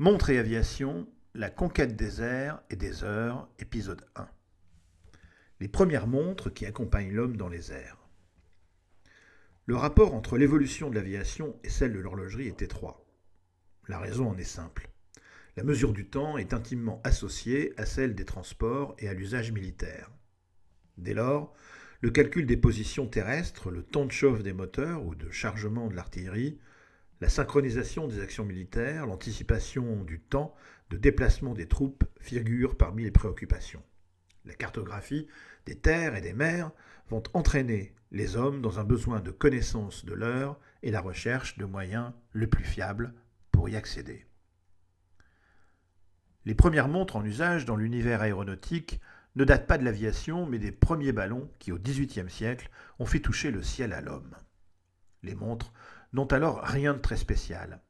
Montre et aviation, la conquête des airs et des heures, épisode 1. Les premières montres qui accompagnent l'homme dans les airs. Le rapport entre l'évolution de l'aviation et celle de l'horlogerie est étroit. La raison en est simple. La mesure du temps est intimement associée à celle des transports et à l'usage militaire. Dès lors, le calcul des positions terrestres, le temps de chauffe des moteurs ou de chargement de l'artillerie, la synchronisation des actions militaires, l'anticipation du temps de déplacement des troupes figurent parmi les préoccupations. La cartographie des terres et des mers vont entraîner les hommes dans un besoin de connaissance de l'heure et la recherche de moyens le plus fiables pour y accéder. Les premières montres en usage dans l'univers aéronautique ne datent pas de l'aviation, mais des premiers ballons qui, au XVIIIe siècle, ont fait toucher le ciel à l'homme. Les montres n'ont alors rien de très spécial.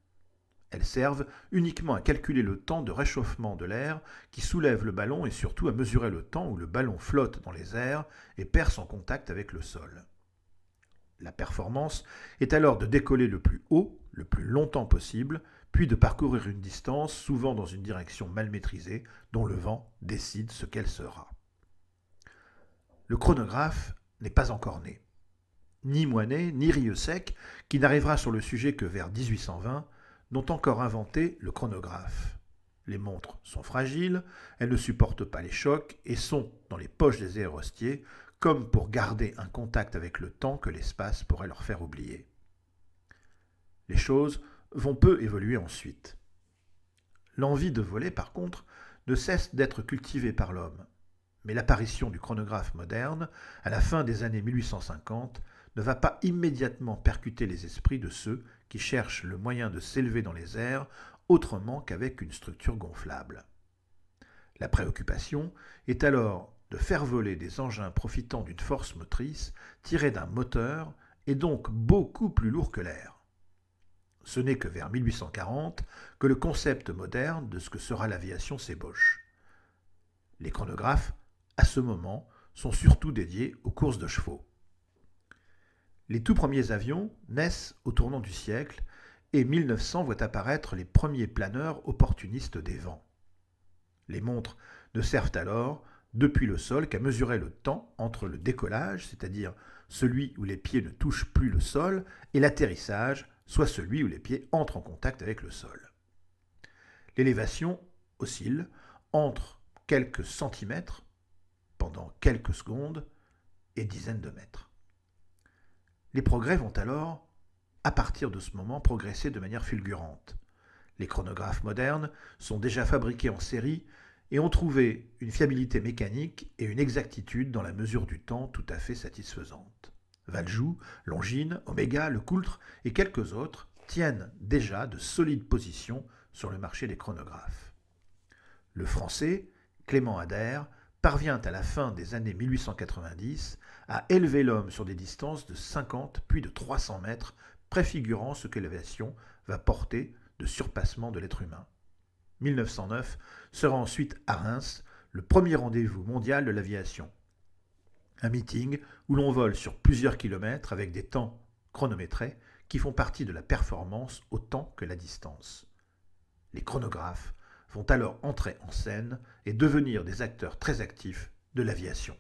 Elles servent uniquement à calculer le temps de réchauffement de l'air qui soulève le ballon et surtout à mesurer le temps où le ballon flotte dans les airs et perd son contact avec le sol. La performance est alors de décoller le plus haut, le plus longtemps possible, puis de parcourir une distance, souvent dans une direction mal maîtrisée, dont le vent décide ce qu'elle sera. Le chronographe n'est pas encore né. Ni Moinet, ni Rieussec, qui n'arrivera sur le sujet que vers 1820, n'ont encore inventé le chronographe. Les montres sont fragiles, elles ne supportent pas les chocs et sont dans les poches des aérostiers, comme pour garder un contact avec le temps que l'espace pourrait leur faire oublier. Les choses vont peu évoluer ensuite. L'envie de voler, par contre, ne cesse d'être cultivée par l'homme. Mais l'apparition du chronographe moderne, à la fin des années 1850, ne va pas immédiatement percuter les esprits de ceux qui cherchent le moyen de s'élever dans les airs autrement qu'avec une structure gonflable. La préoccupation est alors de faire voler des engins profitant d'une force motrice tirée d'un moteur et donc beaucoup plus lourd que l'air. Ce n'est que vers 1840 que le concept moderne de ce que sera l'aviation s'ébauche. Les chronographes, à ce moment, sont surtout dédiés aux courses de chevaux. Les tout premiers avions naissent au tournant du siècle et 1900 voit apparaître les premiers planeurs opportunistes des vents. Les montres ne servent alors, depuis le sol, qu'à mesurer le temps entre le décollage, c'est-à-dire celui où les pieds ne touchent plus le sol, et l'atterrissage, soit celui où les pieds entrent en contact avec le sol. L'élévation oscille entre quelques centimètres pendant quelques secondes et dizaines de mètres. Les progrès vont alors, à partir de ce moment, progresser de manière fulgurante. Les chronographes modernes sont déjà fabriqués en série et ont trouvé une fiabilité mécanique et une exactitude dans la mesure du temps tout à fait satisfaisante. Valjoux, Longines, Omega, Le Coultre et quelques autres tiennent déjà de solides positions sur le marché des chronographes. Le français, Clément Adair, parvient à la fin des années 1890 à élever l'homme sur des distances de 50 puis de 300 mètres, préfigurant ce que l'aviation va porter de surpassement de l'être humain. 1909 sera ensuite à Reims le premier rendez-vous mondial de l'aviation. Un meeting où l'on vole sur plusieurs kilomètres avec des temps chronométrés qui font partie de la performance autant que la distance. Les chronographes vont alors entrer en scène et devenir des acteurs très actifs de l'aviation.